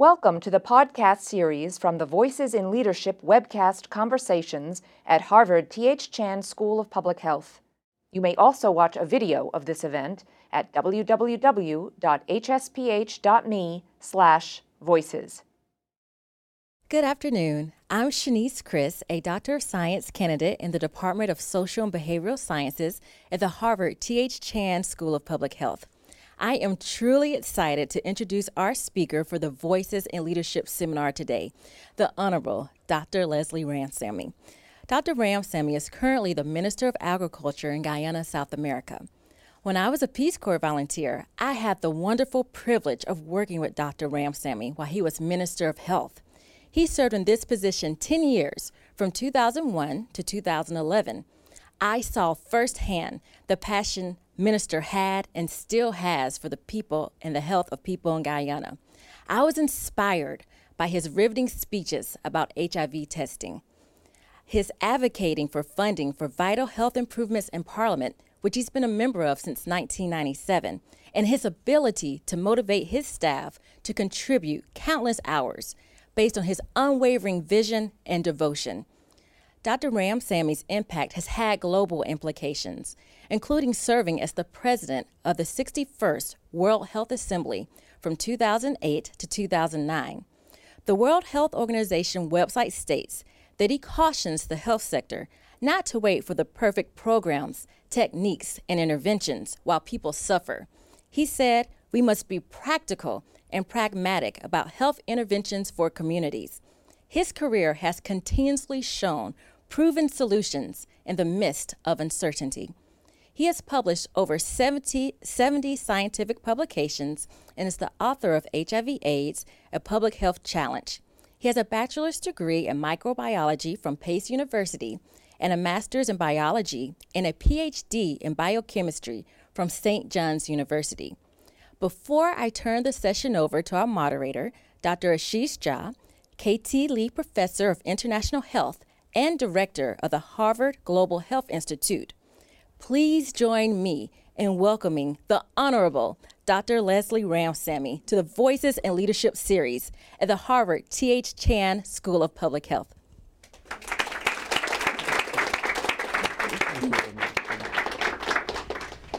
Welcome to the podcast series from the Voices in Leadership webcast conversations at Harvard T.H. Chan School of Public Health. You may also watch a video of this event at www.hsph.me/voices. Good afternoon. I'm Shanice Chris, a Doctor of Science candidate in the Department of Social and Behavioral Sciences at the Harvard T.H. Chan School of Public Health. I am truly excited to introduce our speaker for the Voices in Leadership seminar today, the Honorable Dr. Leslie Ramsammy. Dr. Ramsammy is currently the Minister of Agriculture in Guyana, South America. When I was a Peace Corps volunteer, I had the wonderful privilege of working with Dr. Ramsammy while he was Minister of Health. He served in this position 10 years, from 2001 to 2011. I saw firsthand the passion minister had and still has for the people and the health of people in Guyana. I was inspired by his riveting speeches about HIV testing, his advocating for funding for vital health improvements in Parliament, which he's been a member of since 1997, and his ability to motivate his staff to contribute countless hours based on his unwavering vision and devotion. Dr. Ram Ramsammy's impact has had global implications, including serving as the president of the 61st World Health Assembly from 2008 to 2009. The World Health Organization website states that he cautions the health sector not to wait for the perfect programs, techniques, and interventions while people suffer. He said, We must be practical and pragmatic about health interventions for communities. His career has continuously shown proven solutions in the midst of uncertainty. He has published over 70, 70 scientific publications and is the author of HIV AIDS, a public health challenge. He has a bachelor's degree in microbiology from Pace University and a master's in biology and a PhD in biochemistry from St. John's University. Before I turn the session over to our moderator, Dr. Ashish Jha, KT Li Professor of International Health and Director of the Harvard Global Health Institute, please join me in welcoming the Honorable Dr. Leslie Ramsammy to the Voices and Leadership series at the Harvard T.H. Chan School of Public Health.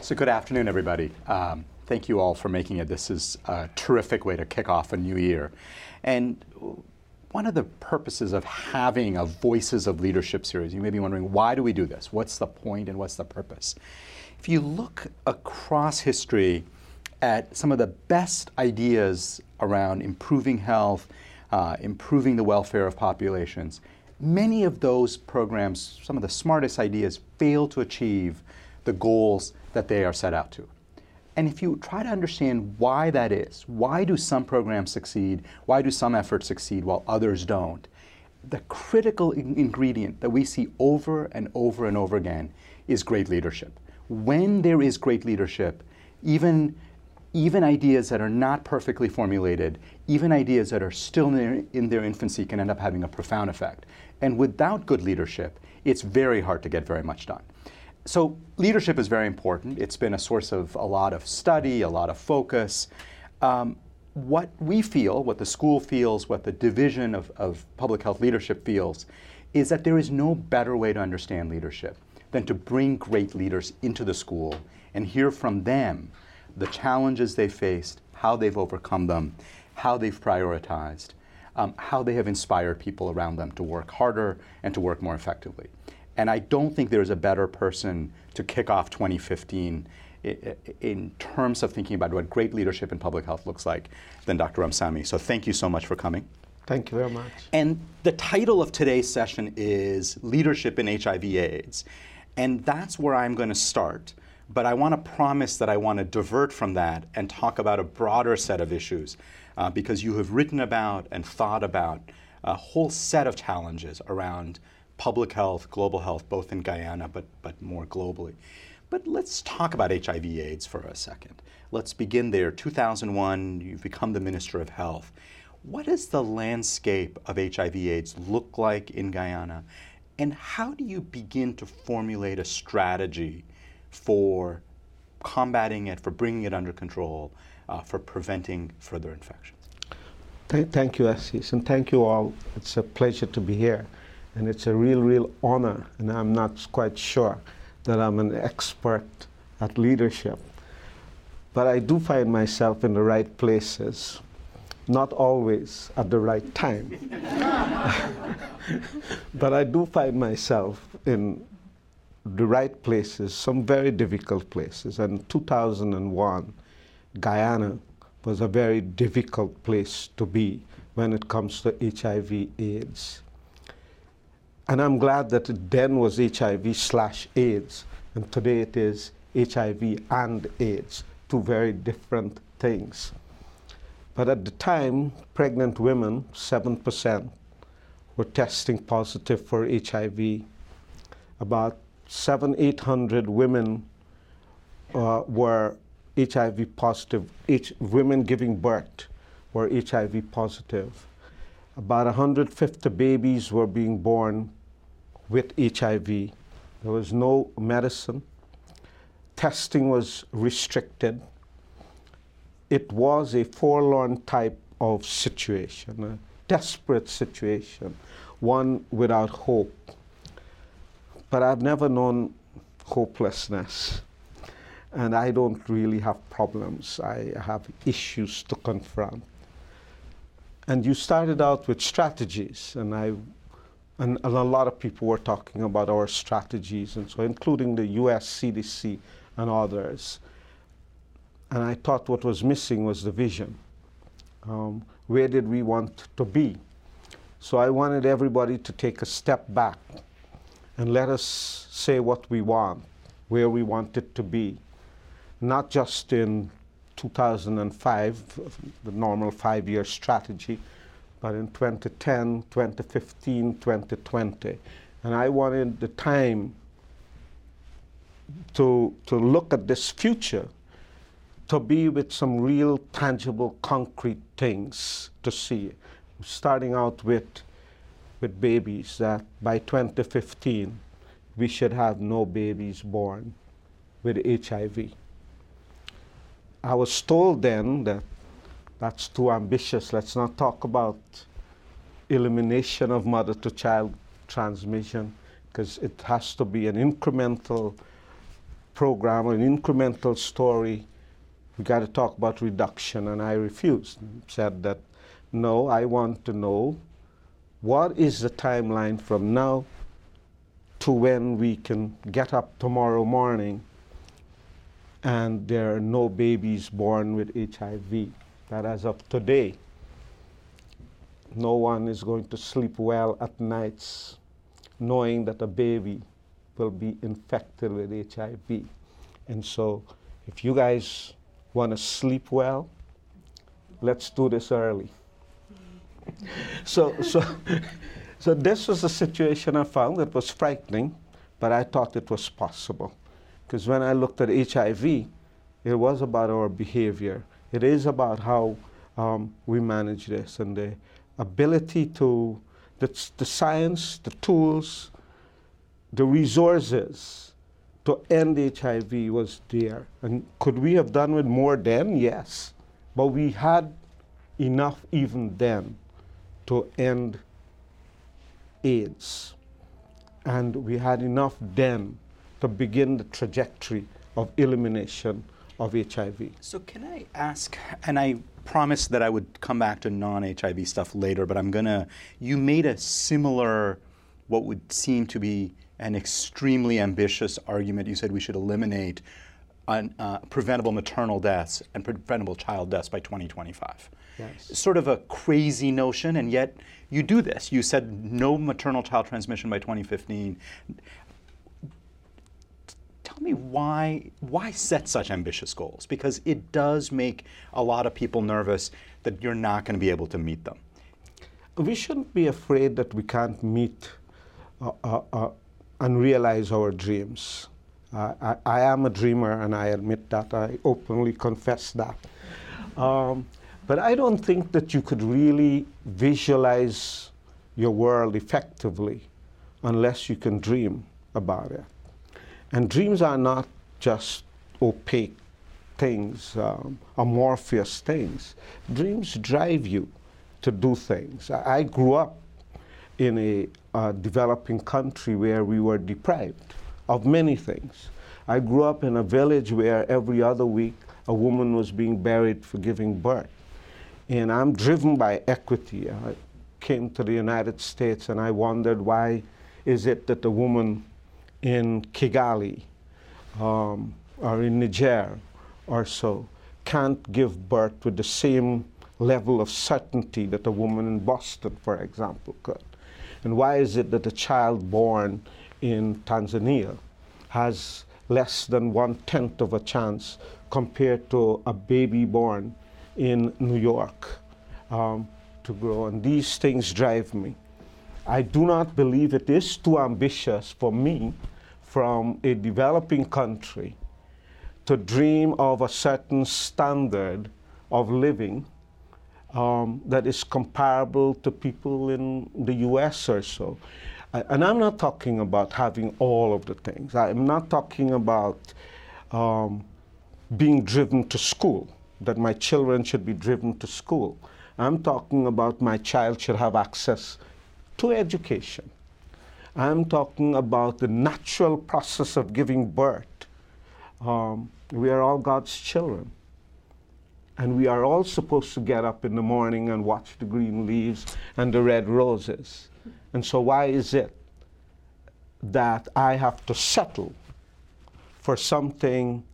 So, good afternoon, everybody. Um, thank you all for making it. This is a terrific way to kick off a new year. And one of the purposes of having a Voices of Leadership series, you may be wondering, why do we do this? What's the point and what's the purpose? If you look across history at some of the best ideas around improving health, uh, improving the welfare of populations, many of those programs, some of the smartest ideas, fail to achieve the goals that they are set out to. And if you try to understand why that is, why do some programs succeed, why do some efforts succeed while others don't, the critical in- ingredient that we see over and over and over again is great leadership. When there is great leadership, even even ideas that are not perfectly formulated, even ideas that are still in their, in their, infancy, can end up having a profound effect. And without good leadership, it's very hard to get very much done so leadership is very important. It's been a source of a lot of study, a lot of focus. Um, what we feel, what the school feels, what the division of, of public health leadership feels, is that there is no better way to understand leadership than to bring great leaders into the school and hear from them the challenges they faced, how they've overcome them, how they've prioritized, um, how they have inspired people around them to work harder and to work more effectively. And I don't think there's a better person to kick off 2015 in terms of thinking about what great leadership in public health looks like than Dr. Ramsammy. So thank you so much for coming. Thank you very much. And the title of today's session is Leadership in HIV AIDS. And that's where I'm going to start. But I want to promise that I want to divert from that and talk about a broader set of issues uh, because you have written about and thought about a whole set of challenges around public health, global health, both in Guyana but, but more globally. But let's talk about HIV AIDS for a second. Let's begin there. 2001, you've become the Minister of Health. What does the landscape of HIV AIDS look like in Guyana? And how do you begin to formulate a strategy for combating it, for bringing it under control, uh, for preventing further infections? Th- thank you, Ashish, and thank you all. It's a pleasure to be here, and it's a real, real honor. And I'm not quite sure that I'm an expert at leadership, but I do find myself in the right places, not always at the right time. but I do find myself in the right places, some very difficult places. And 2001, Guyana was a very difficult place to be when it comes to HIV AIDS. And I'm glad that it then was HIV slash AIDS, and today it is HIV and AIDS, two very different things. But at the time, pregnant women, 7%, were testing positive for HIV. About seven, 800 women uh, were HIV positive, each, women giving birth were HIV positive. About 150 babies were being born with HIV. There was no medicine. Testing was restricted. It was a forlorn type of situation, a desperate situation, one without hope. But I've never known hopelessness and I don't really have problems. I have issues to confront. And you started out with strategies, and I, and, and, a lot of people were talking about our strategies, and so including the U.S. CDC and others. And I thought what was missing was the vision. Um, where did we want to be? So I wanted everybody to take a step back and let us say what we want, where we want it to be not just in 2005, the normal five year strategy, but in 2010, 2015, 2020. And I wanted the time to, to look at this future to be with some real, tangible, concrete things to see. Starting out with, with babies, that by 2015, we should have no babies born with HIV. I was told then that that's too ambitious. Let's not talk about elimination of mother to child transmission because it has to be an incremental program, an incremental story. We got to talk about reduction, and I refused. Said that no, I want to know what is the timeline from now to when we can get up tomorrow morning and there are no babies born with HIV. That as of today, no one is going to sleep well at nights knowing that a baby will be infected with HIV. And so, if you guys want to sleep well, let's do this early. so, so, so this was a situation I found that was frightening, but I thought it was possible. Because when I looked at HIV, it was about our behavior. It is about how um, we manage this and the ability to, the, the science, the tools, the resources to end HIV was there. And could we have done with more then? Yes. But we had enough even then to end AIDS. And we had enough then to begin the trajectory of elimination of HIV. So, can I ask, and I promised that I would come back to non HIV stuff later, but I'm gonna, you made a similar, what would seem to be an extremely ambitious argument. You said we should eliminate un, uh, preventable maternal deaths and preventable child deaths by 2025. Yes. Sort of a crazy notion, and yet you do this. You said no maternal child transmission by 2015 tell me why why set such ambitious goals? Because it does make a lot of people nervous that you're not going to be able to meet them. We shouldn't be afraid that we can't meet uh, uh, uh, and realize our dreams. I, I, am a dreamer, and I admit that. I openly confess that. Um, but I don't think that you could really visualize your world effectively unless you can dream about it. And dreams are not just opaque things, um, amorphous things. Dreams drive you. to do things. I, I grew up in a uh, developing country where we were deprived of many things. I grew up in a village where every other week a woman was being buried for giving birth. And I'm driven by equity. I came to the United States and I wondered why is it that a woman in Kigali um, or in Niger or so can't give birth with the same level of certainty that a woman in Boston, for example, could? And why is it that a child born in Tanzania has less than one tenth of a chance compared to a baby born in New York um, to grow? And these things drive me. I do not believe it is too ambitious for me from a developing country to dream of a certain standard of living um, that is comparable to people in the US or so. And I'm not talking about having all of the things. I'm not talking about um, being driven to school, that my children should be driven to school. I'm talking about my child should have access to education. I'm talking about the natural process of giving birth. Um, we are all God's children. And we are all supposed to get up in the morning and watch the green leaves and the red roses. And so, why is it that I have to settle for something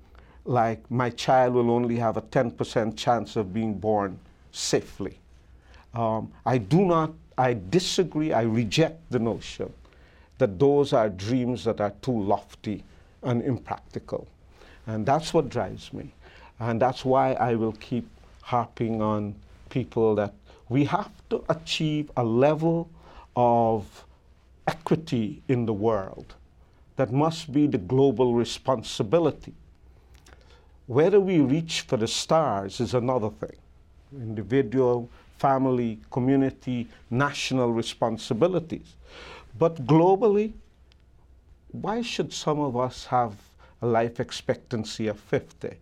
like my child will only have a 10% chance of being born safely? Um, I do not, I disagree, I reject the notion that those are dreams that are too lofty and impractical. And that's what drives me. And that's why I will keep harping on people that we have to achieve a level of equity in the world that must be the global responsibility. Whether we reach for the stars is another thing. Individual, family, community, national responsibilities. But globally, why should some of us have a life expectancy of 50?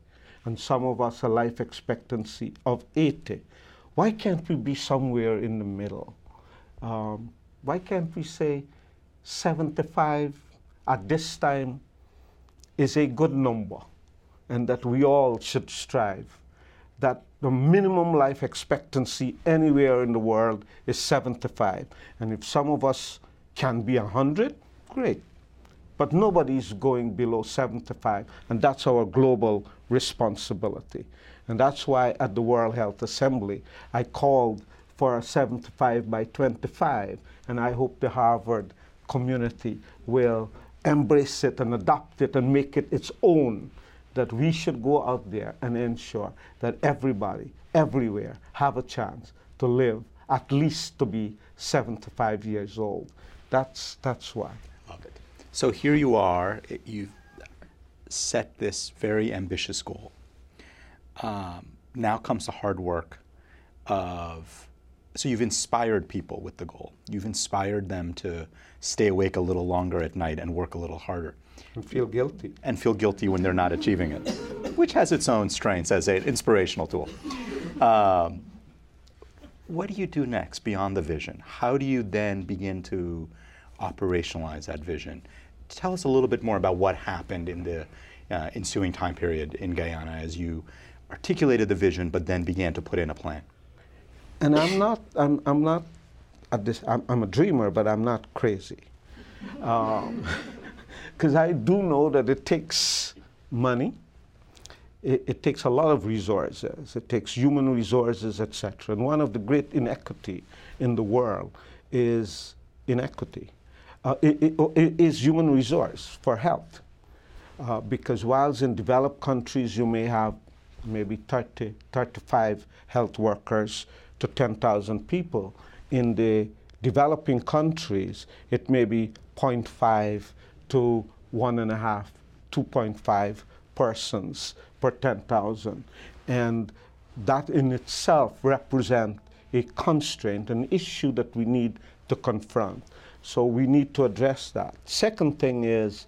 and some of us a life expectancy of 80. Why can't we be somewhere in the middle? Um, why can't we say 75 at this time is a good number and that we all should strive? That the minimum life expectancy anywhere in the world is 75. And if some of us can be 100, great. But nobody's going below 75, and that's our global responsibility. And that's why at the World Health Assembly, I called for a 75 by 25, and I hope the Harvard community will embrace it and adopt it and make it its own. That we should go out there and ensure that everybody, everywhere, have a chance to live at least to be 75 years old. That's, that's why. Love it. So here you are, you've set this very ambitious goal. Um, now comes the hard work of, so you've inspired people with the goal. You've inspired them to stay awake a little longer at night and work a little harder. And feel guilty. And feel guilty when they're not achieving it, which has its own strengths as an inspirational tool. Um, what do you do next beyond the vision? How do you then begin to operationalize that vision? tell us a little bit more about what happened in the uh, ensuing time period in Guyana as you articulated the vision, but then began to put in a plan. And I'm not, I'm, I'm not, this, I'm, I'm a dreamer, but I'm not crazy. Because um, I do know that it takes money, it, it, takes a lot of resources, it takes human resources, etc. And one of the great inequity in the world is inequity uh, is human resource for health. Uh, because whilst in developed countries you may have maybe 30, 35 health workers to 10,000 people, in the developing countries it may be 0.5 to 1.5, 2.5 persons per 10,000. And that in itself represents a constraint, an issue that we need to confront. So we need to address that. Second thing is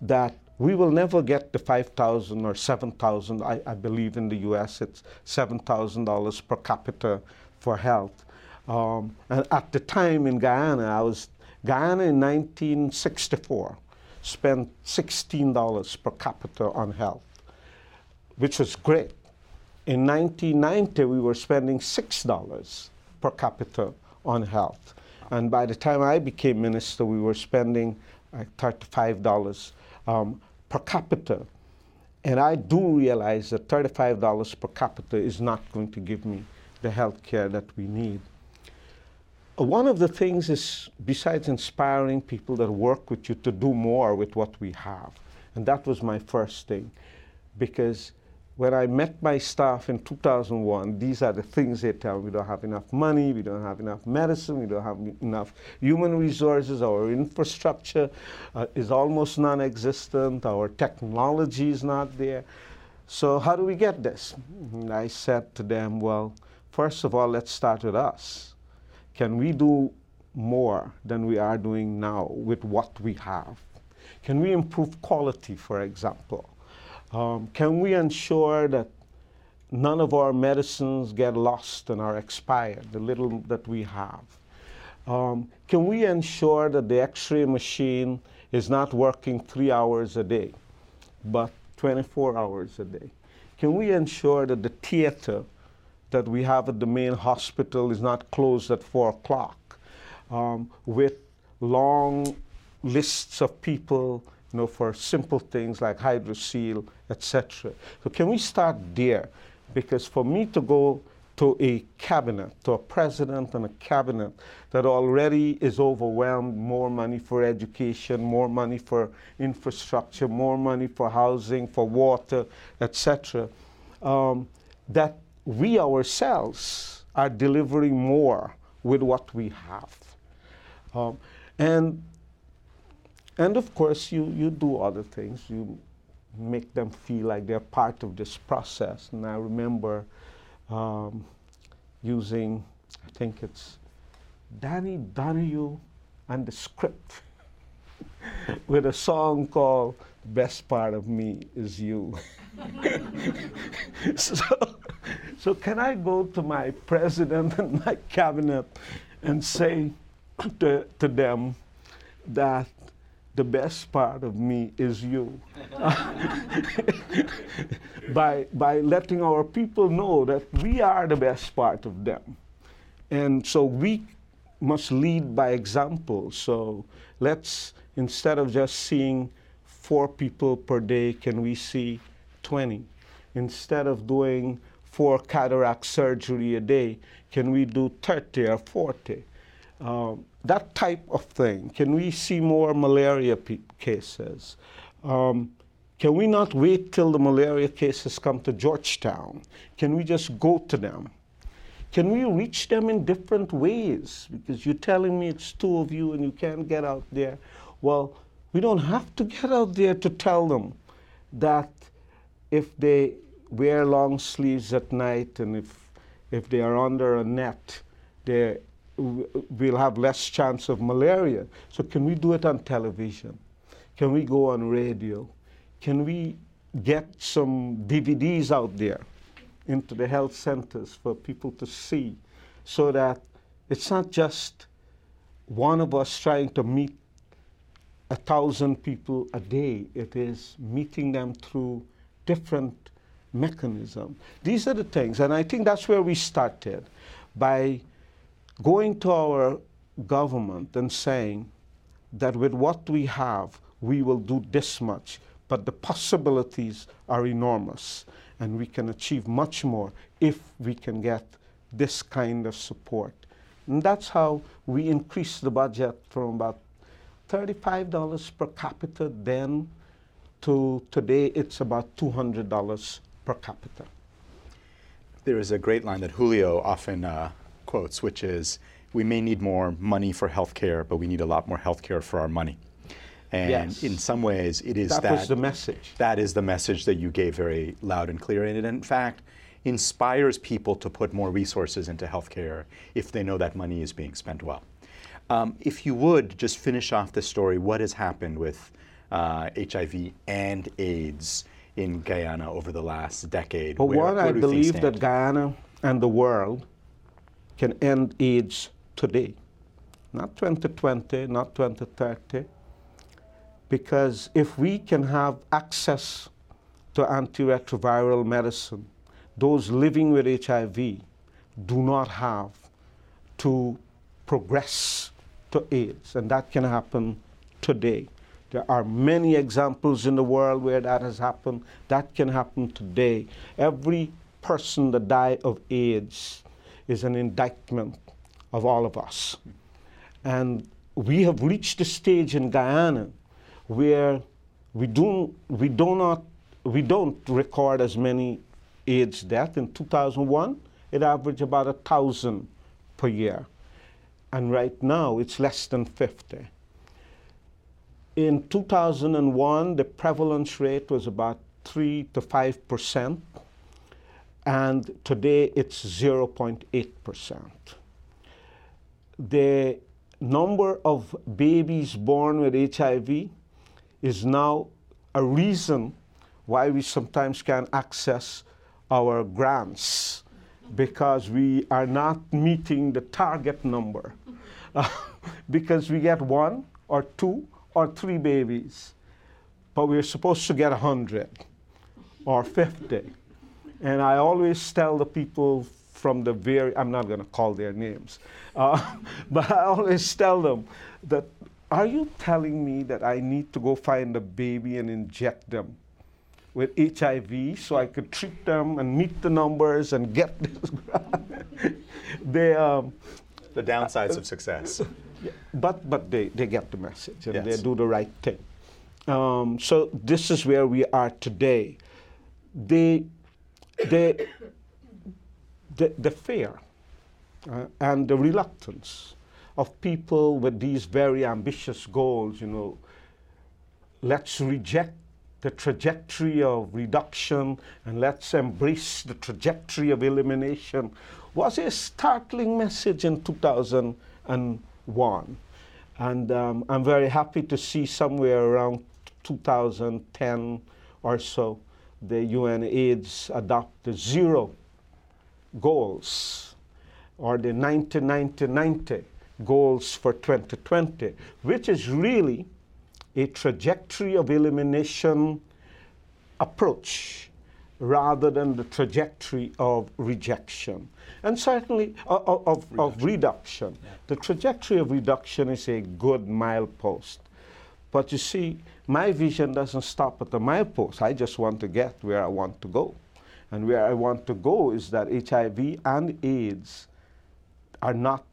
that we will never get the 5,000 or 7,000. I, I, believe in the US it's $7,000 per capita for health. Um, and at the time in Guyana, I was Guyana in 1964 spent $16 per capita on health, which was great. In 1990, we were spending $6 per capita on health. And by the time I became minister, we were spending like $35 um, per capita. And I do realize that $35 per capita is not going to give me the health care that we need. One of the things is, besides inspiring people that work with you to do more with what we have, and that was my first thing, because when I met my staff in 2001, these are the things they tell me. We don't have enough money, we don't have enough medicine, we don't have enough human resources, our infrastructure uh, is almost non existent, our technology is not there. So, how do we get this? And I said to them, well, first of all, let's start with us. Can we do more than we are doing now with what we have? Can we improve quality, for example? Um, can we ensure that none of our medicines get lost and are expired, the little that we have? Um, can we ensure that the x ray machine is not working three hours a day, but 24 hours a day? Can we ensure that the theater that we have at the main hospital is not closed at 4 o'clock um, with long lists of people you know, for simple things like hydrocele, etc. So can we start there? Because for me to go to a cabinet, to a president and a cabinet that already is overwhelmed, more money for education, more money for infrastructure, more money for housing, for water, etc., um, that we ourselves are delivering more with what we have. Um, and and of course, you, you do other things. You make them feel like they're part of this process. And I remember um, using, I think it's Danny Donahue and the script with a song called Best Part of Me Is You. so, so, can I go to my president and my cabinet and say to, to them that the best part of me is you. by, by letting our people know that we are the best part of them. And so we must lead by example. So let's, instead of just seeing four people per day, can we see 20? Instead of doing four cataract surgery a day, can we do 30 or 40? Um, that type of thing. Can we see more malaria cases? Um, can we not wait till the malaria cases come to Georgetown? Can we just go to them? Can we reach them in different ways? Because you're telling me it's two of you and you can't get out there. Well, we don't have to get out there to tell them that if they wear long sleeves at night and if, if they are under a net, they're we'll have less chance of malaria. So can we do it on television? Can we go on radio? Can we get some DVDs out there into the health centers for people to see so that it's not just one of us trying to meet a thousand people a day. It is meeting them through different mechanisms. These are the things, and I think that's where we started by going to our government and saying that with what we have, we will do this much, but the possibilities are enormous, and we can achieve much more if we can get this kind of support. And that's how we increased the budget from about $35 per capita then to today it's about $200 per capita. There is a great line that Julio often uh, quotes, which is we may need more money for healthcare, but we need a lot more healthcare for our money. And yes. in some ways, it is that, that was the message. That is the message that you gave very loud and clear. And it, in fact, inspires people to put more resources into healthcare if they know that money is being spent well. Um, if you would just finish off the story, what has happened with uh, HIV and AIDS in Guyana over the last decade? Well, where, one, where I believe that Guyana and the world can end AIDS today. Not 2020, not 2030. Because if we can have access to antiretroviral medicine, those living with HIV do not have to progress to AIDS, and that can happen today. There are many examples in the world where that has happened. That can happen today. Every person that died of AIDS is an indictment of all of us. And we have reached a stage in Guyana where we do, we do not we don't record as many AIDS deaths. In 2001, it averaged about a thousand per year. And right now, it's less than 50. In 2001, the prevalence rate was about 3 to 5 percent, and today it's 0.8 percent. The number of babies born with HIV is now a reason why we sometimes can't access our grants because we are not meeting the target number. Because we get one or two or three babies, but we're supposed to get 100 or 50. And I always tell the people from the very, I'm not going to call their names, uh, but I always tell them that, are you telling me that I need to go find a baby and inject them with HIV so I could treat them and meet the numbers and get this they, um, the downsides uh, of success. Yeah, but but they, they get the message and yes. they do the right thing. Um, so this is where we are today. The, the, the, the fear uh, and the reluctance of people with these very ambitious goals, you know, let's reject the trajectory of reduction and let's embrace the trajectory of elimination was a startling message in 2001. And um, I'm very happy to see somewhere around 2010 or so, the UN AIDS adopt the zero goals or the 90-90-90 goals for 2020, which is really a trajectory of elimination approach rather than the trajectory of rejection. And certainly of, of reduction. Of reduction. Yeah. The trajectory of reduction is a good milepost. But you see, my vision doesn't stop at the milepost. I just want to get where I want to go. And where I want to go is that HIV and AIDS are not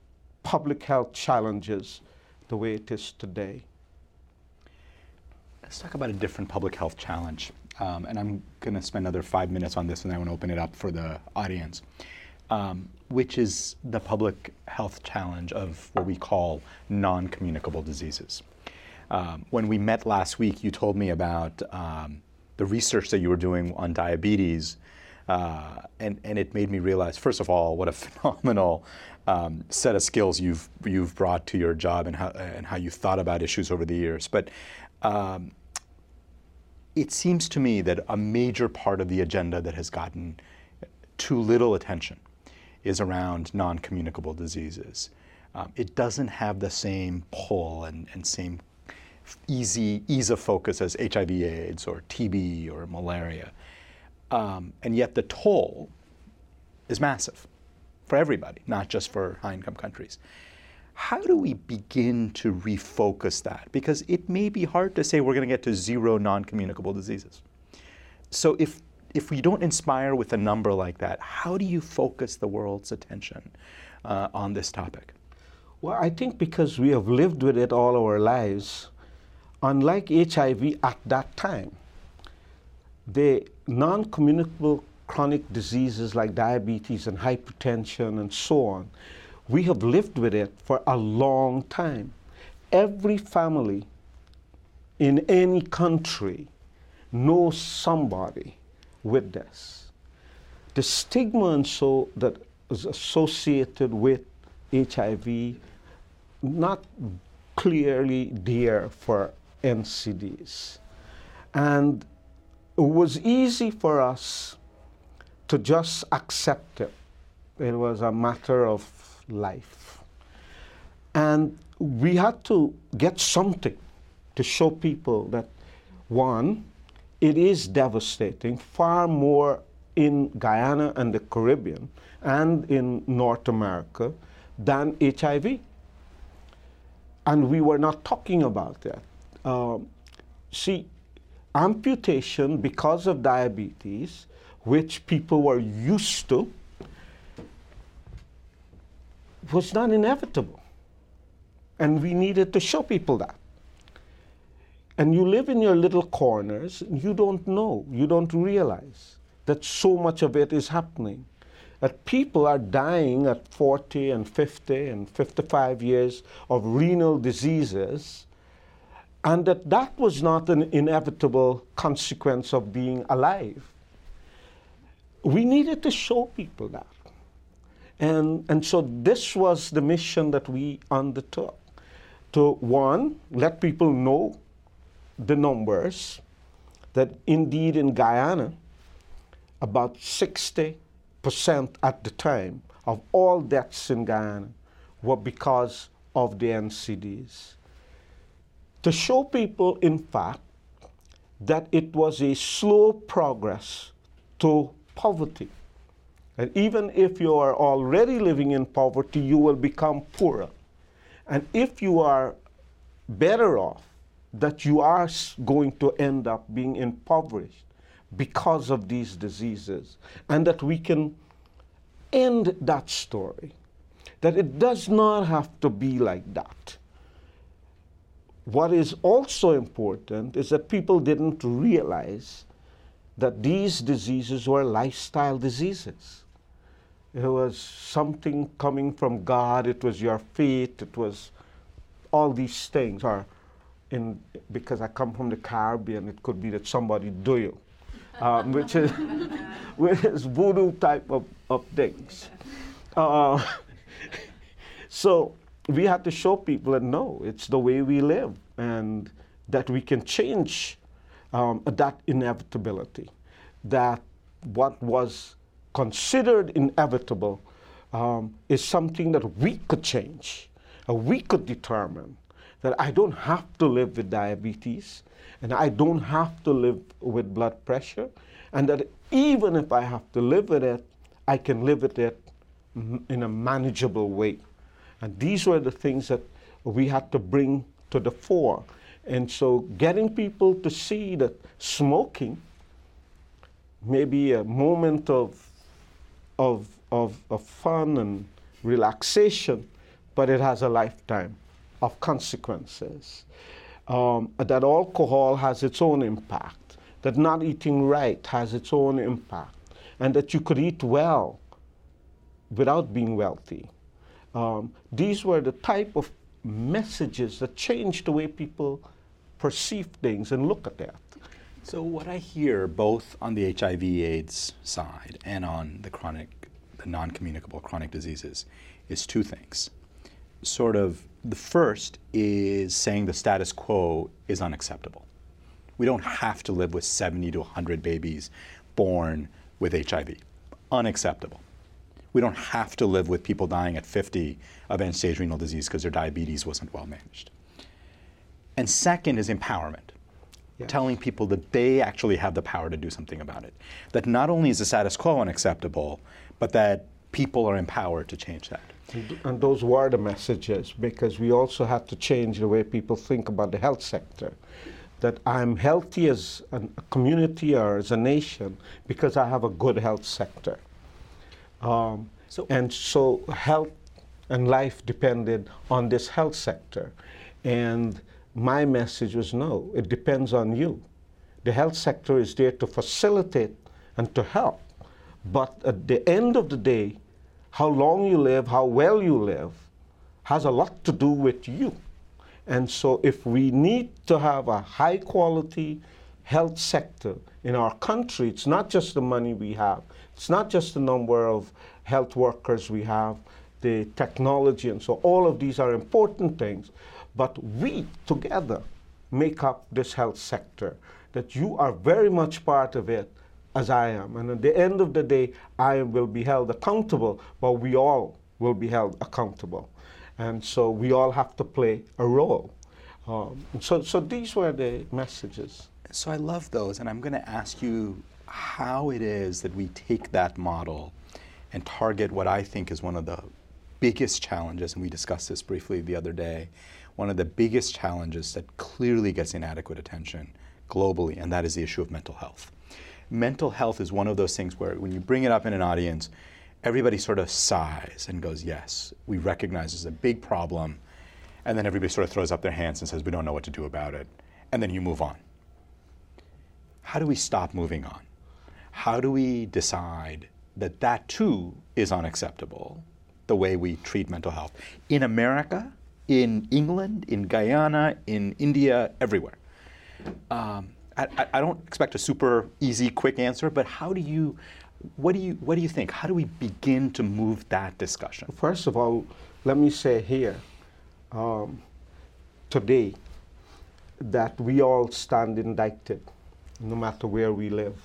public health challenges the way it is today. Let's talk about a different public health challenge. Um, and I'm going to spend another five minutes on this and I want to open it up for the audience, um, which is the public health challenge of what we call non communicable diseases. Um, when we met last week, you told me about um, the research that you were doing on diabetes. Uh, and, and it made me realize, first of all, what a phenomenal um, set of skills you've, you've brought to your job and how, and how you thought about issues over the years. But um, it seems to me that a major part of the agenda that has gotten too little attention is around non communicable diseases. Um, it doesn't have the same pull and, and same easy ease of focus as HIV AIDS or TB or malaria. Um, and yet the toll is massive for everybody, not just for high income countries. How do we begin to refocus that? Because it may be hard to say we're going to get to zero non communicable diseases. So, if, if we don't inspire with a number like that, how do you focus the world's attention uh, on this topic? Well, I think because we have lived with it all our lives, unlike HIV at that time, the non communicable chronic diseases like diabetes and hypertension and so on we have lived with it for a long time. Every family in any country knows somebody with this. The stigma and so that is associated with HIV not clearly there for NCDs. And it was easy for us to just accept it It was a matter of life. And we had to get something to show people that, one, it is devastating, far more in Guyana and the Caribbean and in North America than HIV. And we were not talking about that. Um, see, amputation because of diabetes, which people were used to, was not inevitable. And we needed to show people that. And you live in your little corners, you don't know, you don't realize that so much of it is happening. That people are dying at 40 and 50 and 55 years of renal diseases, and that that was not an inevitable consequence of being alive. We needed to show people that. And, and so this was the mission that we undertook to one, let people know the numbers that indeed in Guyana, about 60% at the time of all deaths in Guyana were because of the NCDs. To show people, in fact, that it was a slow progress to poverty. And even if you are already living in poverty, you will become poorer. And if you are better off, that you are going to end up being impoverished because of these diseases, and that we can end that story. That it does not have to be like that. What is also important is that people didn't realize that these diseases were lifestyle diseases. It was something coming from God, it was your faith, it was all these things. Or in, because I come from the Caribbean, it could be that somebody do you, um, which, is, which is voodoo type of, of things. Uh, so we have to show people that no, it's the way we live and that we can change um, that inevitability, that what was considered inevitable um, is something that we could change, uh, we could determine that I don't have to live with diabetes and I don't have to live with blood pressure, and that even if I have to live with it, I can live with it in a manageable way. And these were the things that we had to bring to the fore. And so getting people to see that smoking may be a moment of, of, of, of fun and relaxation, but it has a lifetime of consequences. Um, that alcohol has its own impact, that not eating right has its own impact, and that you could eat well without being wealthy. Um, these were the type of messages that changed the way people perceive things and look at that. So what I hear both on the HIV/AIDS side and on the chronic, the non-communicable chronic diseases, is two things. Sort of the first is saying the status quo is unacceptable. We don't have to live with 70 to 100 babies born with HIV. Unacceptable. We don't have to live with people dying at 50 of end stage renal disease because their diabetes wasn't well managed. And second is empowerment. Yes. Telling people that they actually have the power to do something about it. That not only is the status quo unacceptable, but that people are empowered to change that. And those were the messages because we also had to change the way people think about the health sector. That I'm healthy as a community or as a nation because I have a good health sector. Um, so and so health and life depended on this health sector. And my message was no, it depends on you. The health sector is there to facilitate and to help. But at the end of the day, how long you live, how well you live, has a lot to do with you. And so, if we need to have a high quality health sector in our country, it's not just the money we have, it's not just the number of health workers we have, the technology, and so all of these are important things. But we together make up this health sector, that you are very much part of it as I am. And at the end of the day, I will be held accountable, but we all will be held accountable. And so we all have to play a role. Um, so, so these were the messages. So I love those, and I'm going to ask you how it is that we take that model and target what I think is one of the biggest challenges, and we discussed this briefly the other day, one of the biggest challenges that clearly gets inadequate attention globally, and that is the issue of mental health. Mental health is one of those things where when you bring it up in an audience, everybody sort of sighs and goes, Yes, we recognize it's a big problem. And then everybody sort of throws up their hands and says, We don't know what to do about it. And then you move on. How do we stop moving on? How do we decide that that too is unacceptable, the way we treat mental health in America, in England, in Guyana, in India, everywhere? Um, I, I, don't expect a super easy, quick answer, but how do you, what do you, what do you think? How do we begin to move that discussion? First of all, let me say here, um, today, that we all stand indicted, no matter where we live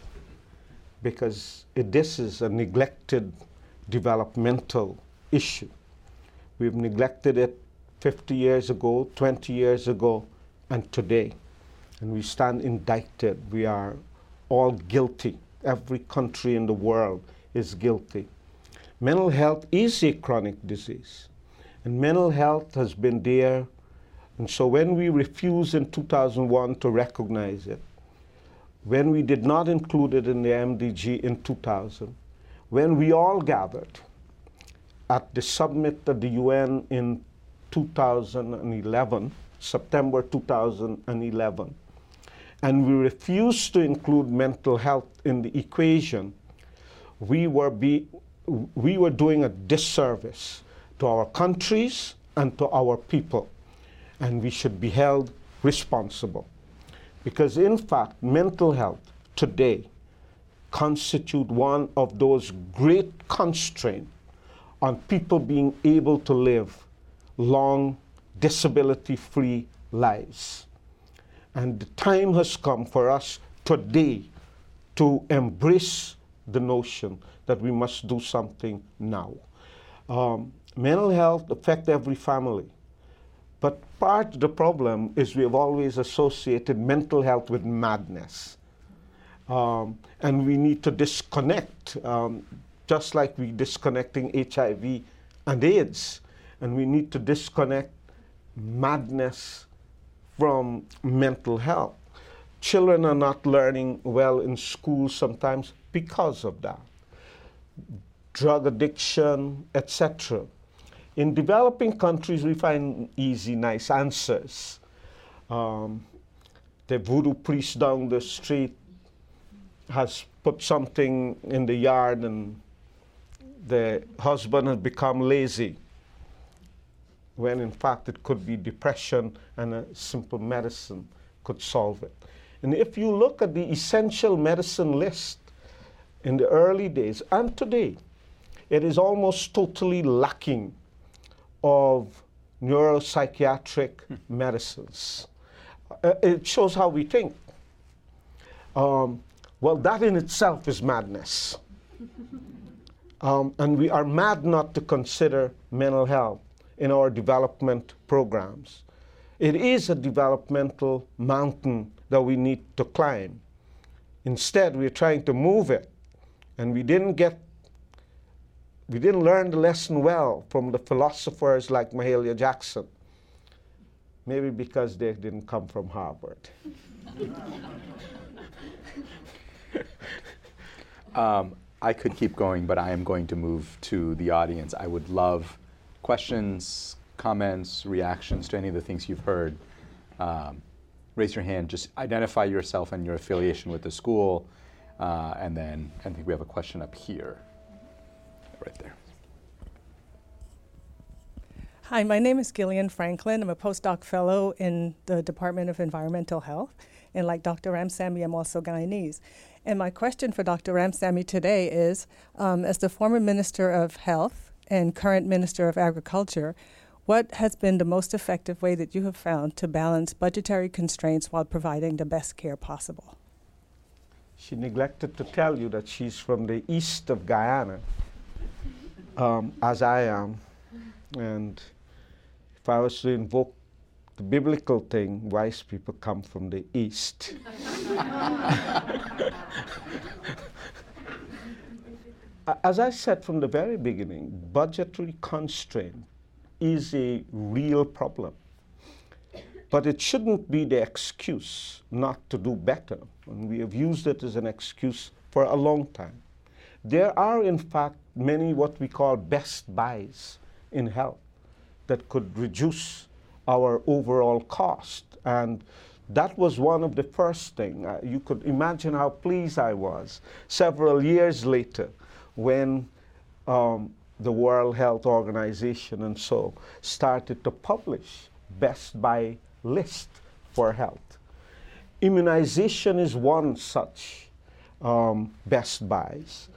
because this is a neglected developmental issue. We've neglected it 50 years ago, 20 years ago, and today. And we stand indicted. We are all guilty. Every country in the world is guilty. Mental health is a chronic disease. And mental health has been there. And so when we refused in 2001 to recognize it, when we did not include it in the MDG in 2000, when we all gathered at the summit of the UN in 2011, September 2011, and we refused to include mental health in the equation, we were, be, we were doing a disservice to our countries and to our people, and we should be held responsible. Because in fact, mental health today constitute one of those great constraints on people being able to live long, disability-free lives. And the time has come for us today to embrace the notion that we must do something now. Um, mental health affects every family. But part of the problem is we have always associated mental health with madness. Um, and we need to disconnect, um, just like we're disconnecting HIV and AIDS. And we need to disconnect madness from mental health. Children are not learning well in school sometimes because of that. Drug addiction, etc. In developing countries, we find easy, nice answers. Um, the voodoo priest down the street has put something in the yard and the husband has become lazy when in fact it could be depression and a simple medicine could solve it. And if you look at the essential medicine list in the early days and today, it is almost totally lacking of neuropsychiatric medicines. Uh, it shows how we think. Um, well, that in itself is madness. Um, and we are mad not to consider mental health in our development programs. It is a developmental mountain that we need to climb. Instead, we're trying to move it, and we didn't get we didn't learn the lesson well from the philosophers like Mahalia Jackson. Maybe because they didn't come from Harvard. um, I could keep going, but I am going to move to the audience. I would love questions, comments, reactions to any of the things you've heard. Um, raise your hand. Just identify yourself and your affiliation with the school, uh, and then I think we have a question up here right there. Hi, my name is Gillian Franklin. I'm a postdoc fellow in the Department of Environmental Health. And like Dr. Ramsammy, I'm also Guyanese. And my question for Dr. Ramsammy today is um, as the former Minister of Health and current Minister of Agriculture, what has been the most effective way that you have found to balance budgetary constraints while providing the best care possible? she neglected to tell you that she's from the east of Guyana, um, as I am. And if I was to invoke the biblical thing, wise people come from the east. As I said from the very beginning, budgetary constraint is a real problem. But it shouldn't be the excuse not to do better. And we have used it as an excuse for a long time. There are, in fact, many what we call best buys in health that could reduce our overall cost. And that was one of the first things. Uh, you could imagine how pleased I was several years later when um, the World Health Organization and so started to publish best buy list for health. Immunization is one such um, best buys.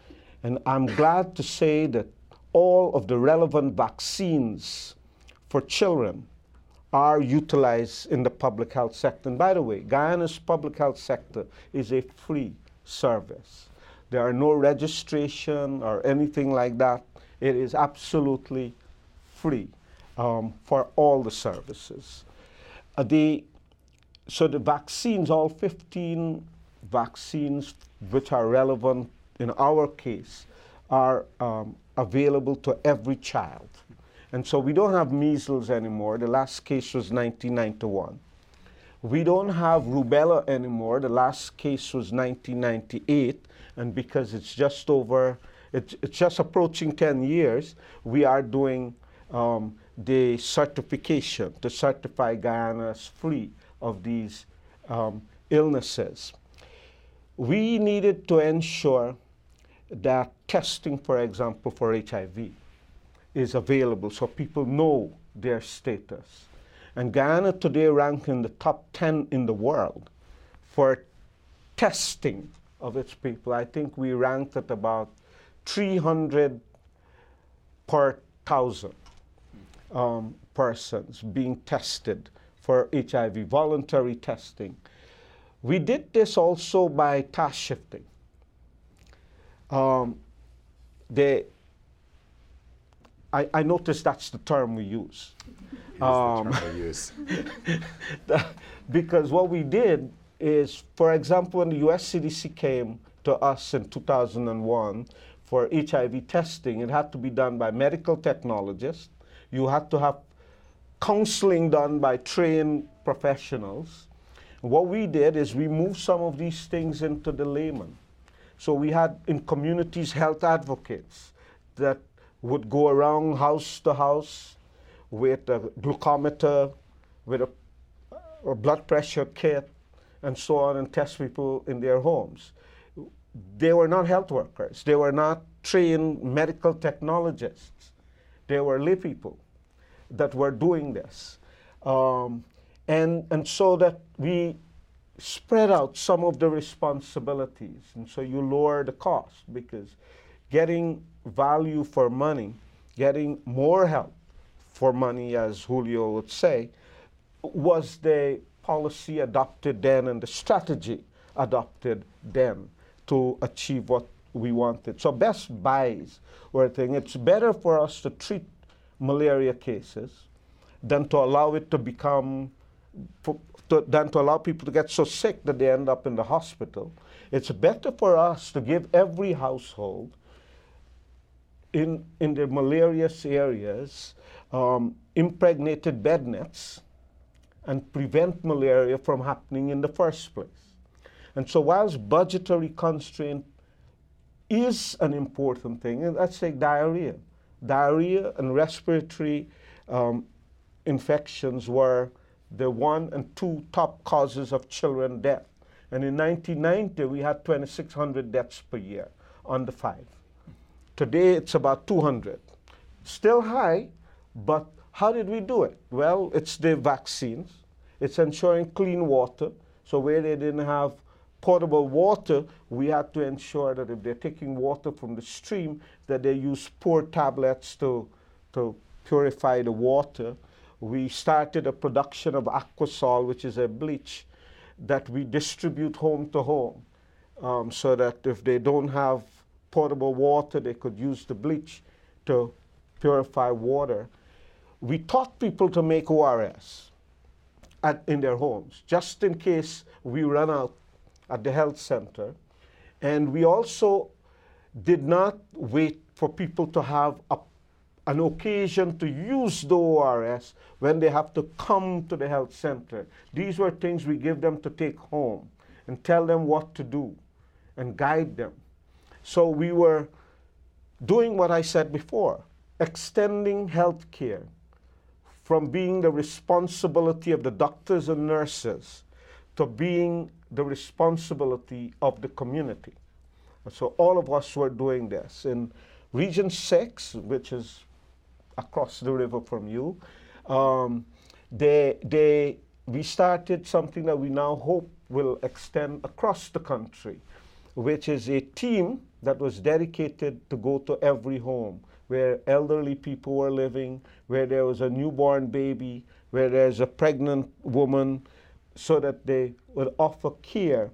And I'm glad to say that all of the relevant vaccines for children are utilized in the public health sector. And by the way, Guyana's public health sector is a free service. There are no registration or anything like that. It is absolutely free um, for all the services. Uh, the, so the vaccines, all 15 vaccines which are relevant in our case, are um, available to every child. And so we don't have measles anymore. The last case was 1991. We don't have rubella anymore. The last case was 1998. And because it's just over, it's, it's just approaching 10 years, we are doing um, the certification to certify Guyana as free of these um, illnesses. We needed to ensure that testing, for example, for HIV is available so people know their status. And Guyana today ranks in the top 10 in the world for testing of its people. I think we ranked at about 300 per thousand um, persons being tested for HIV, voluntary testing. We did this also by task shifting. Um, they, I, I noticed that's the term we use. Um, we use. because what we did is, for example, when the US CDC came to us in 2001 for HIV testing, it had to be done by medical technologists. You had to have counseling done by trained professionals. What we did is we moved some of these things into the layman. So we had in communities health advocates that would go around house to house with a glucometer, with a, a blood pressure kit, and so on, and test people in their homes. They were not health workers. They were not trained medical technologists. They were lay people that were doing this. Um, and, and so that we spread out some of the responsibilities. And so you lower the cost because getting value for money, getting more help for money, as Julio would say, was the policy adopted then and the strategy adopted then to achieve what we wanted. So best buys were a thing. It's better for us to treat malaria cases than to allow it to become to, than to allow people to get so sick that they end up in the hospital. It's better for us to give every household in, in the malarious areas um, impregnated bed nets and prevent malaria from happening in the first place. And so, whilst budgetary constraint is an important thing, and let's say diarrhea. Diarrhea and respiratory um, infections were the one and two top causes of children death. And in 1990, we had 2,600 deaths per year on the five. Today, it's about 200. Still high, but how did we do it? Well, it's the vaccines. It's ensuring clean water. So where they didn't have potable water, we had to ensure that if they're taking water from the stream, that they use pour tablets to, to purify the water we started a production of Aquasol, which is a bleach that we distribute home to home. um, so that if they don't have potable water, they could use the bleach to purify water. We taught people to make ORS at, in their homes, just in case we run out at the health center. And we also did not wait for people to have a, an occasion to use the ORS when they have to come to the health center. These were things we give them to take home and tell them what to do and guide them. So we were doing what I said before, extending health care from being the responsibility of the doctors and nurses to being the responsibility of the community. So all of us were doing this. In Region 6, which is across the river from you, um, they, they, we started something that we now hope will extend across the country, which is a team that was dedicated to go to every home where elderly people were living, where there was a newborn baby, where there's a pregnant woman, so that they would offer care.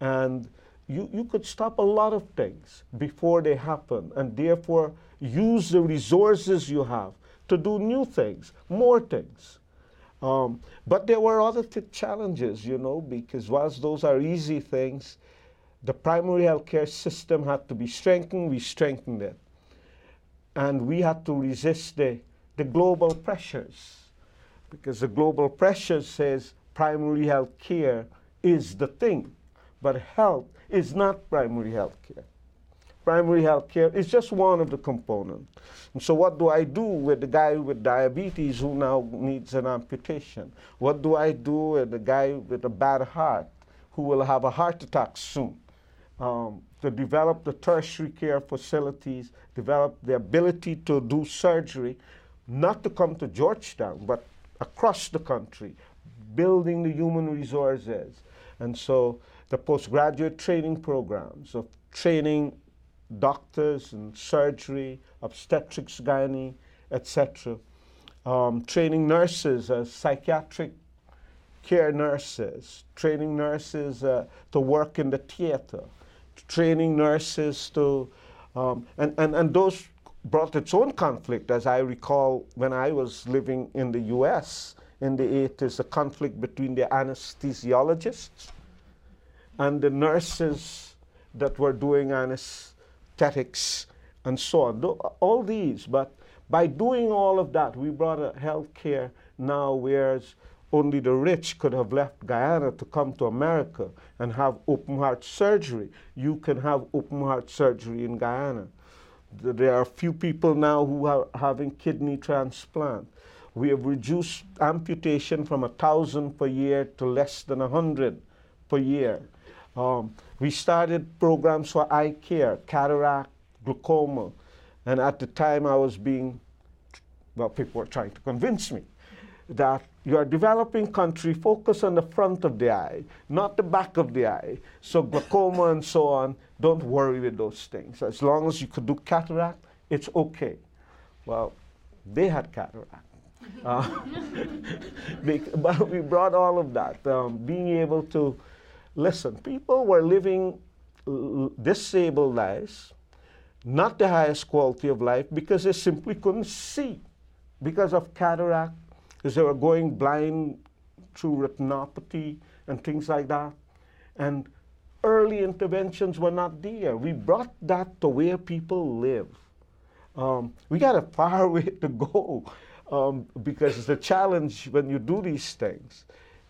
And you, you could stop a lot of things before they happen. And therefore use the resources you have to do new things, more things. Um, but there were other challenges, you know, because whilst those are easy things, the primary health care system had to be strengthened, we strengthened it. And we had to resist the, the global pressures because the global pressure says primary health care is the thing, but health is not primary health care. Primary health care is just one of the components. And so, what do I do with the guy with diabetes who now needs an amputation? What do I do with the guy with a bad heart who will have a heart attack soon? Um, to develop the tertiary care facilities, develop the ability to do surgery, not to come to Georgetown, but across the country, building the human resources. And so the postgraduate training programs of training doctors and surgery, obstetrics, gynae, etc. Um, training nurses as psychiatric care nurses, training nurses uh, to work in the theater, training nurses to, um, and, and, and those brought its own conflict, as I recall when I was living in the US in the 80s, a conflict between the anesthesiologists and the nurses that were doing anesthetics and so on. All these, but by doing all of that, we brought a health care now whereas only the rich could have left Guyana to come to America and have open heart surgery. You can have open heart surgery in Guyana. There are a few people now who are having kidney transplant. We have reduced amputation from a thousand per year to less than a hundred per year. Um, we started programs for eye care, cataract, glaucoma, and at the time I was being, well, people were trying to convince me that you are developing country, focus on the front of the eye, not the back of the eye. So glaucoma and so on, don't worry with those things. As long as you could do cataract, it's okay. Well, they had cataract. Uh, but we brought all of that, um, being able to listen. People were living disabled lives, not the highest quality of life, because they simply couldn't see because of cataract, because they were going blind through retinopathy and things like that. And early interventions were not there. We brought that to where people live. Um, we got a far way to go um, because the challenge when you do these things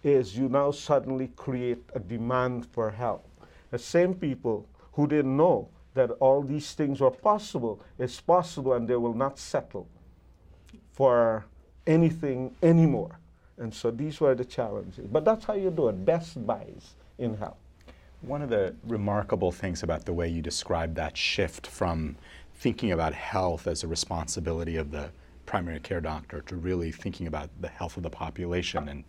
is you now suddenly create a demand for help. The same people who didn't know that all these things were possible, it's possible and they will not settle for anything anymore. And so these were the challenges. But that's how you do it best buys in health. One of the remarkable things about the way you described that shift from thinking about health as a responsibility of the primary care doctor to really thinking about the health of the population and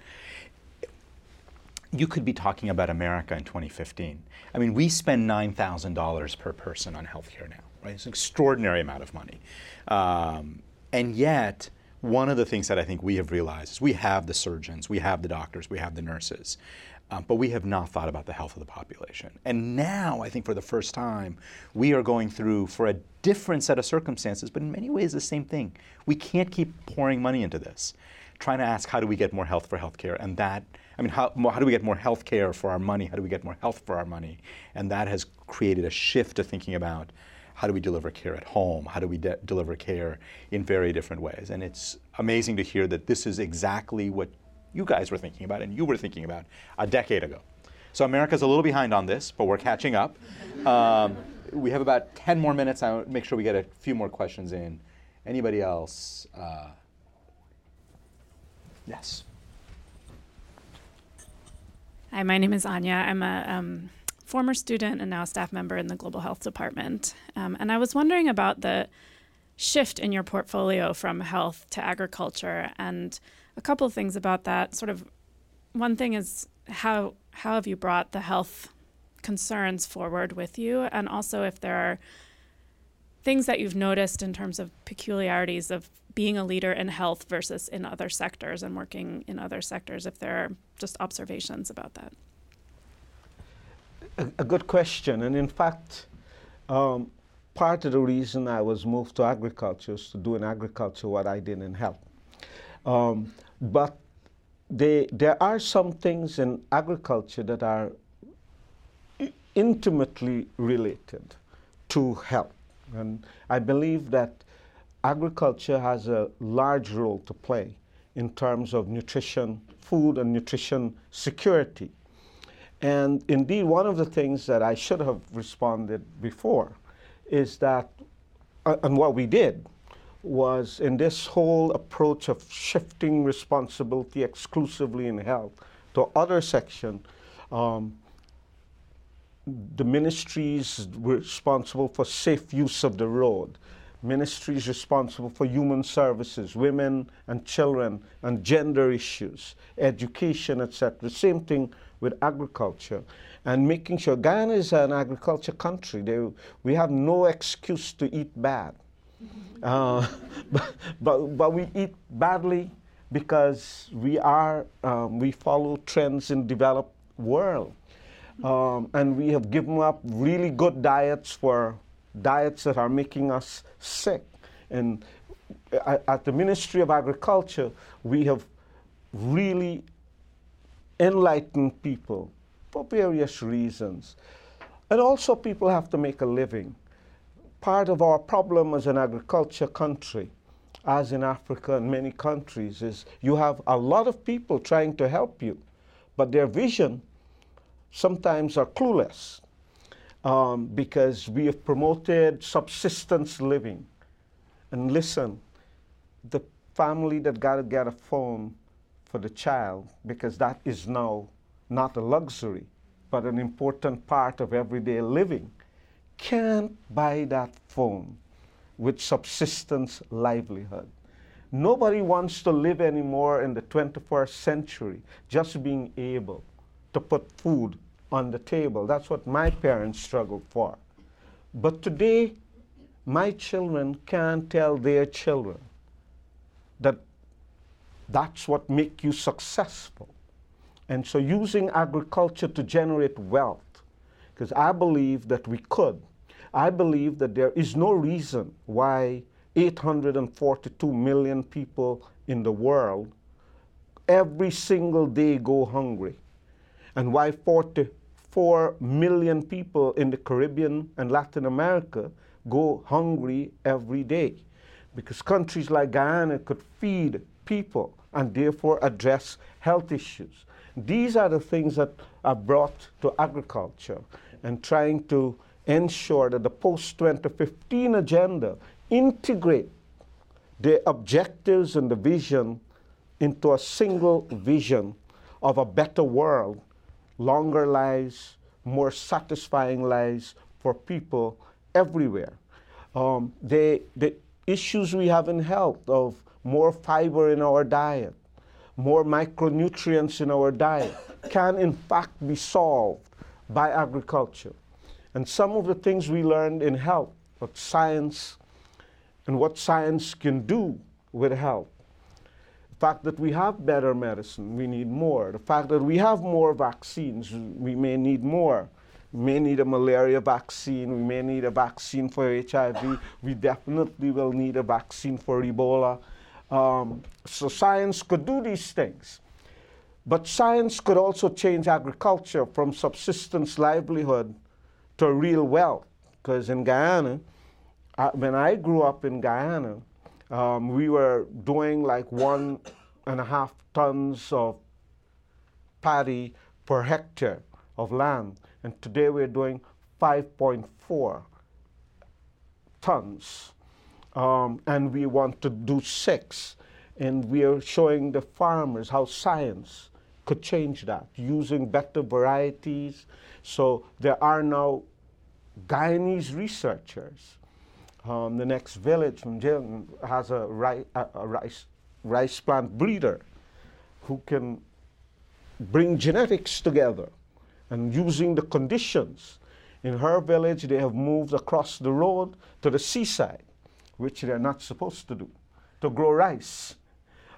you could be talking about America in 2015. I mean, we spend $9,000 per person on healthcare now, right? It's an extraordinary amount of money. Um, and yet, one of the things that I think we have realized is we have the surgeons, we have the doctors, we have the nurses. Um, but we have not thought about the health of the population. And now, I think for the first time, we are going through, for a different set of circumstances, but in many ways the same thing. We can't keep pouring money into this, trying to ask how do we get more health for healthcare? And that, I mean, how, how do we get more healthcare for our money? How do we get more health for our money? And that has created a shift to thinking about how do we deliver care at home? How do we de- deliver care in very different ways? And it's amazing to hear that this is exactly what you guys were thinking about and you were thinking about a decade ago. So America's a little behind on this, but we're catching up. Um, we have about 10 more minutes. I'll make sure we get a few more questions in. Anybody else? Uh, yes. Hi, my name is Anya. I'm a um, former student and now a staff member in the Global Health Department. Um, and I was wondering about the shift in your portfolio from health to agriculture and a couple of things about that. Sort of one thing is how how have you brought the health concerns forward with you and also if there are things that you've noticed in terms of peculiarities of being a leader in health versus in other sectors and working in other sectors if there are just observations about that a, a good question. And in fact, um, part of the reason I was moved to agriculture is to do in agriculture what I did in health. Um, but they, there are some things in agriculture that are intimately related to health. And I believe that agriculture has a large role to play in terms of nutrition, food and nutrition security. And indeed, one of the things that I should have responded before is that, uh, and what we did was in this whole approach of shifting responsibility exclusively in health to other section, um, the ministries were responsible for safe use of the road. Ministries responsible for human services, women and children, and gender issues, education, etc. Same thing with agriculture and making sure Guyana is an agriculture country. They, we have no excuse to eat bad. Uh, but, but, but we eat badly because we are, um, we follow trends in developed world. Um, and we have given up really good diets for diets that are making us sick. And at, the Ministry of Agriculture, we have really enlightened people for various reasons. And also, people have to make a living. Part of our problem as an agriculture country, as in Africa and many countries, is you have a lot of people trying to help you, but their vision sometimes are clueless um, because we have promoted subsistence living. And listen, the family that got to get a phone for the child because that is now not a luxury, but an important part of everyday living, can't buy that phone with subsistence livelihood. Nobody wants to live anymore in the 21st century just being able to put food on the table. That's what my parents struggled for. But today, my children can't tell their children that that's what makes you successful. And so using agriculture to generate wealth, because I believe that we could. I believe that there is no reason why 842 million people in the world every single day go hungry, and why 44 million people in the Caribbean and Latin America go hungry every day. Because countries like Guyana could feed people and therefore address health issues. These are the things that are brought to agriculture and trying to ensure that the post 2015 agenda integrate the objectives and the vision into a single vision of a better world, longer lives, more satisfying lives for people everywhere. Um, the, the issues we have in health of more fiber in our diet, more micronutrients in our diet, can in fact be solved by agriculture. And some of the things we learned in health, of science, and what science can do with health. Fact that we have better medicine, we need more. The fact that we have more vaccines, we may need more. We may need a malaria vaccine, we may need a vaccine for HIV, we definitely will need a vaccine for Ebola. Um, so science could do these things. But science could also change agriculture from subsistence livelihood to real wealth. Because in Guyana, uh, when I grew up in Guyana, um, we were doing like one and a half tons of paddy per hectare of land. And today we're doing 5.4 tons. Um, and we want to do six. And we are showing the farmers how science could change that using better varieties. So there are now Guyanese researchers. Um, the next village from Gillian has a, ri- a, a rice, rice plant breeder who can bring genetics together and using the conditions. In her village, they have moved across the road to the seaside, which they're not supposed to do, to grow rice.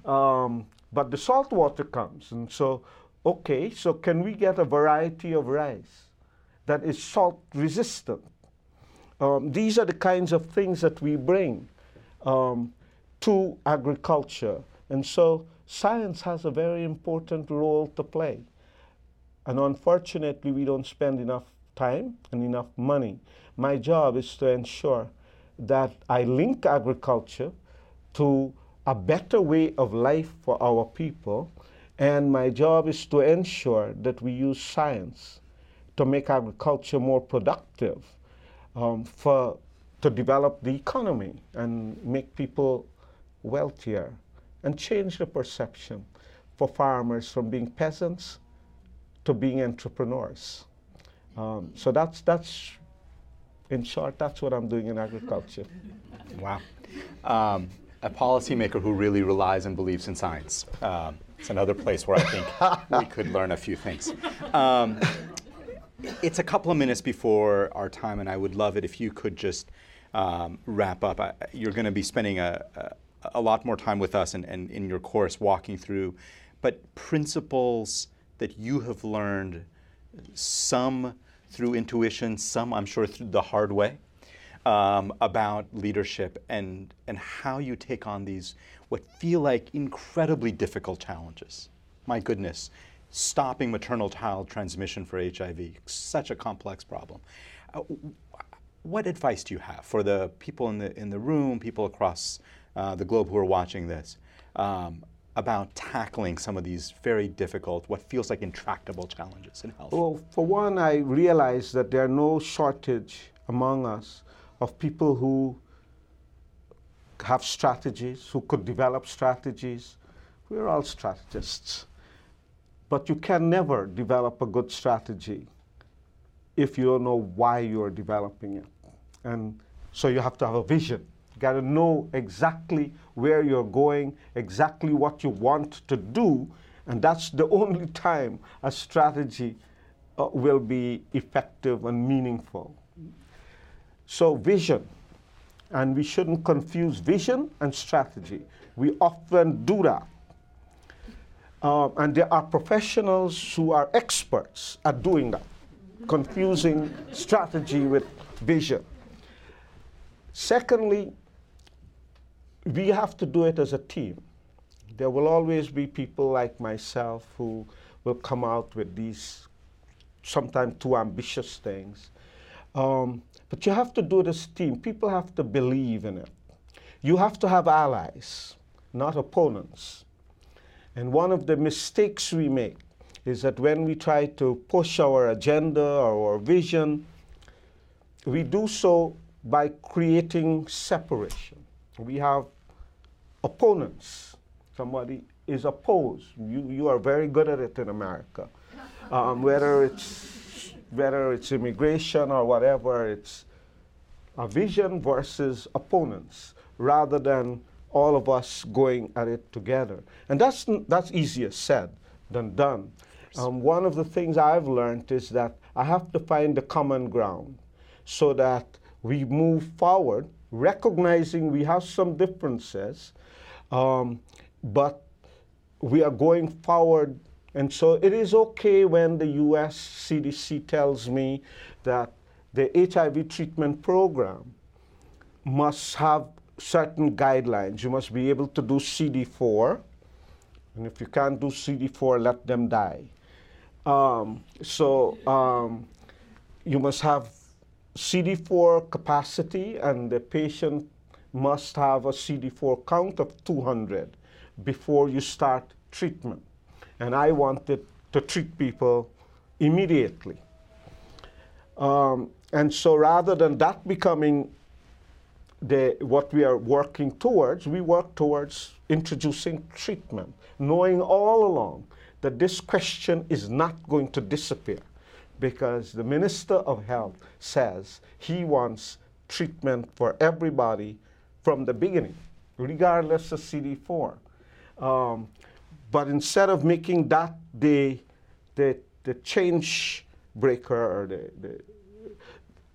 Um, but the salt water comes, and so, okay, so can we get a variety of rice that is salt resistant? Um, these are the kinds of things that we bring um, to agriculture. And so science has a very important role to play. And unfortunately, we don't spend enough time and enough money. My job is to ensure that I link agriculture to a better way of life for our people. And my job is to ensure that we use science to make agriculture more productive, um, for, to develop the economy and make people wealthier and change the perception for farmers from being peasants to being entrepreneurs. Um, so that's, that's, in short, that's what I'm doing in agriculture. Wow. Um, a policymaker who really relies and believes in science. Um, it's another place where I think we could learn a few things. Um, it's a couple of minutes before our time, and I would love it if you could just um, wrap up. I, you're going to be spending a, a, a, lot more time with us and, and in your course walking through, but principles that you have learned, some through intuition, some I'm sure through the hard way, um, about leadership and, and how you take on these, what feel like incredibly difficult challenges. My goodness, stopping maternal child transmission for HIV, such a complex problem. Uh, what advice do you have for the people in the, in the room, people across uh, the globe who are watching this, um, about tackling some of these very difficult, what feels like intractable challenges in health? Well, for one, I realize that there are no shortage among us of people who have strategies, who could develop strategies. We're all strategists. But you can never develop a good strategy if you don't know why you're developing it. And so you have to have a vision. You got to know exactly where you're going, exactly what you want to do, and that's the only time a strategy uh, will be effective and meaningful. So, vision. And we shouldn't confuse vision and strategy. We often do that. Um, and there are professionals who are experts at doing that, confusing strategy with vision. Secondly, we have to do it as a team. There will always be people like myself who will come out with these sometimes too ambitious things. Um, but you have to do it as a team. People have to believe in it. You have to have allies, not opponents. And one of the mistakes we make is that when we try to push our agenda or our vision, we do so by creating separation. We have opponents. Somebody is opposed. You, you are very good at it in America. Um, whether it's whether it's immigration or whatever, it's a vision versus opponents rather than all of us going at it together. And that's, that's easier said than done. Um, one of the things I've learned is that I have to find the common ground so that we move forward, recognizing we have some differences, um, but we are going forward. And so it is okay when the US CDC tells me that the HIV treatment program must have certain guidelines. You must be able to do CD4, and if you can't do CD4, let them die. Um, so um, you must have CD4 capacity, and the patient must have a CD4 count of 200 before you start treatment. And I wanted to treat people immediately. Um, and so rather than that becoming the, what we are working towards, we work towards introducing treatment, knowing all along that this question is not going to disappear because the Minister of Health says he wants treatment for everybody from the beginning, regardless of CD4. Um, but instead of making that the, the, the change breaker or the,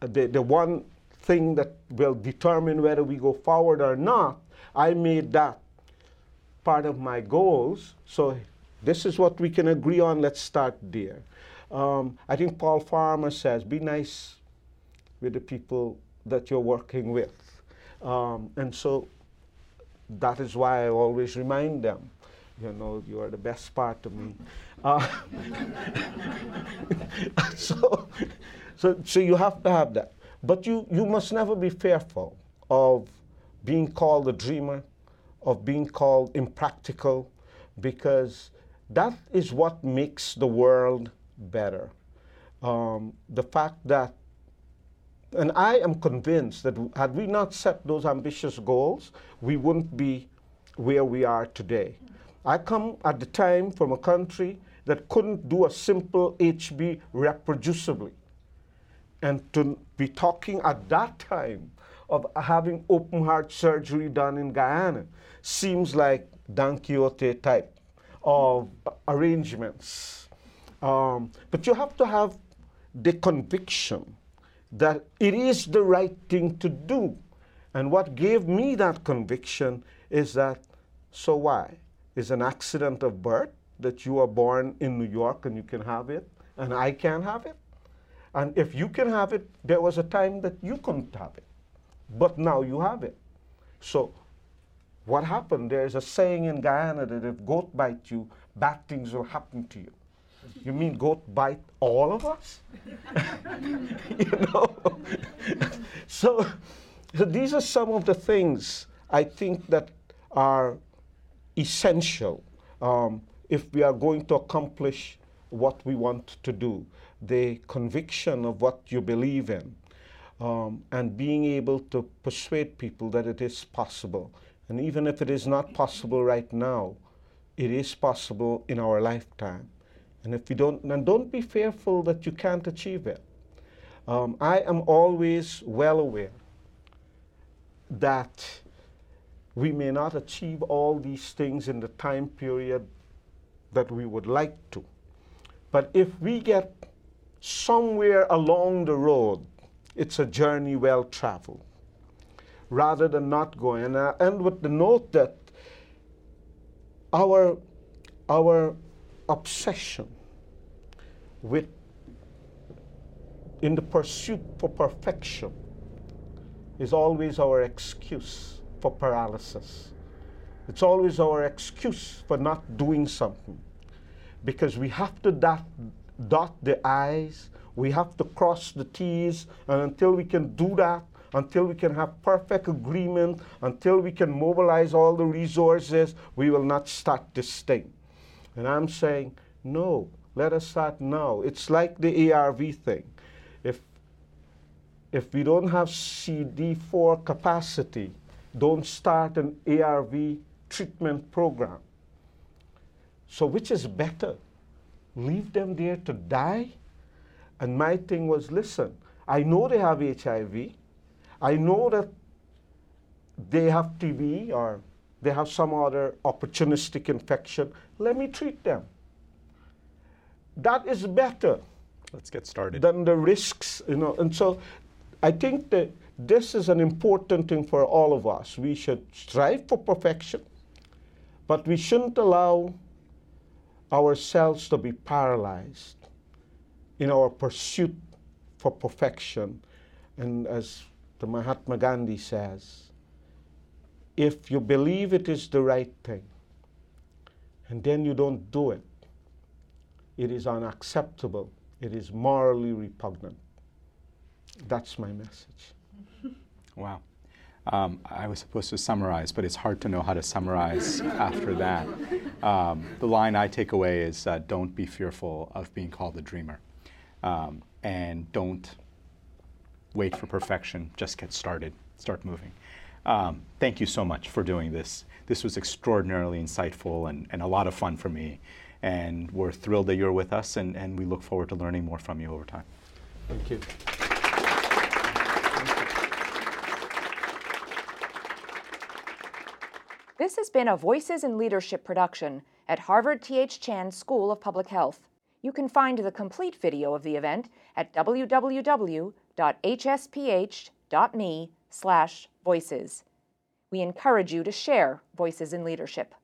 the, the, the one thing that will determine whether we go forward or not, I made that part of my goals. So this is what we can agree on. Let's start there. Um, I think Paul Farmer says, be nice with the people that you're working with. Um, and so that is why I always remind them, you know, you are the best part of me. Uh, so, so, so you have to have that. But you, you must never be fearful of being called a dreamer, of being called impractical, because that is what makes the world better. Um, the fact that, and I am convinced that had we not set those ambitious goals, we wouldn't be where we are today. I come at the time from a country that couldn't do a simple HB reproducibly and to be talking at that time of having open heart surgery done in Guyana seems like Don Quixote type of arrangements. Um, but you have to have the conviction that it is the right thing to do. And what gave me that conviction is that, so why? Is an accident of birth that you are born in New York and you can have it, and I can't have it? And if you can have it, there was a time that you couldn't have it. But now you have it. So what happened? There's a saying in Guyana that if goat bite you, bad things will happen to you. You mean goat bite all of us? you know? so, so these are some of the things I think that are essential um, if we are going to accomplish what we want to do the conviction of what you believe in, um, and being able to persuade people that it is possible. And even if it is not possible right now, it is possible in our lifetime. And if you don't, then don't be fearful that you can't achieve it. Um, I am always well aware that we may not achieve all these things in the time period that we would like to. But if we get somewhere along the road, it's a journey well traveled, rather than not going. Uh, and I end with the note that our, our obsession with in the pursuit for perfection is always our excuse for paralysis. It's always our excuse for not doing something because we have to dot, dot the I's, we have to cross the T's, and until we can do that, until we can have perfect agreement, until we can mobilize all the resources, we will not start this thing. And I'm saying, no, let us start now. It's like the ARV thing. If, if we don't have CD4 capacity, don't start an ARV treatment program. So, which is better? Leave them there to die? And my thing was listen, I know they have HIV. I know that they have TB or they have some other opportunistic infection. Let me treat them. That is better. Let's get started. Than the risks, you know. And so I think that this is an important thing for all of us. We should strive for perfection, but we shouldn't allow ourselves to be paralyzed in our pursuit for perfection. And as the Mahatma Gandhi says, if you believe it is the right thing and then you don't do it, it is unacceptable. It is morally repugnant. That's my message. Wow. Um, I was supposed to summarize, but it's hard to know how to summarize after that. Um, the line I take away is uh, don't be fearful of being called a dreamer. Um, and don't wait for perfection, just get started, start moving. Um, thank you so much for doing this. This was extraordinarily insightful and, and a lot of fun for me. And we're thrilled that you're with us, and, and we look forward to learning more from you over time. Thank you. This has been a Voices in Leadership production at Harvard T.H. Chan School of Public Health. You can find the complete video of the event at www.hsph.me/voices. We encourage you to share Voices in Leadership.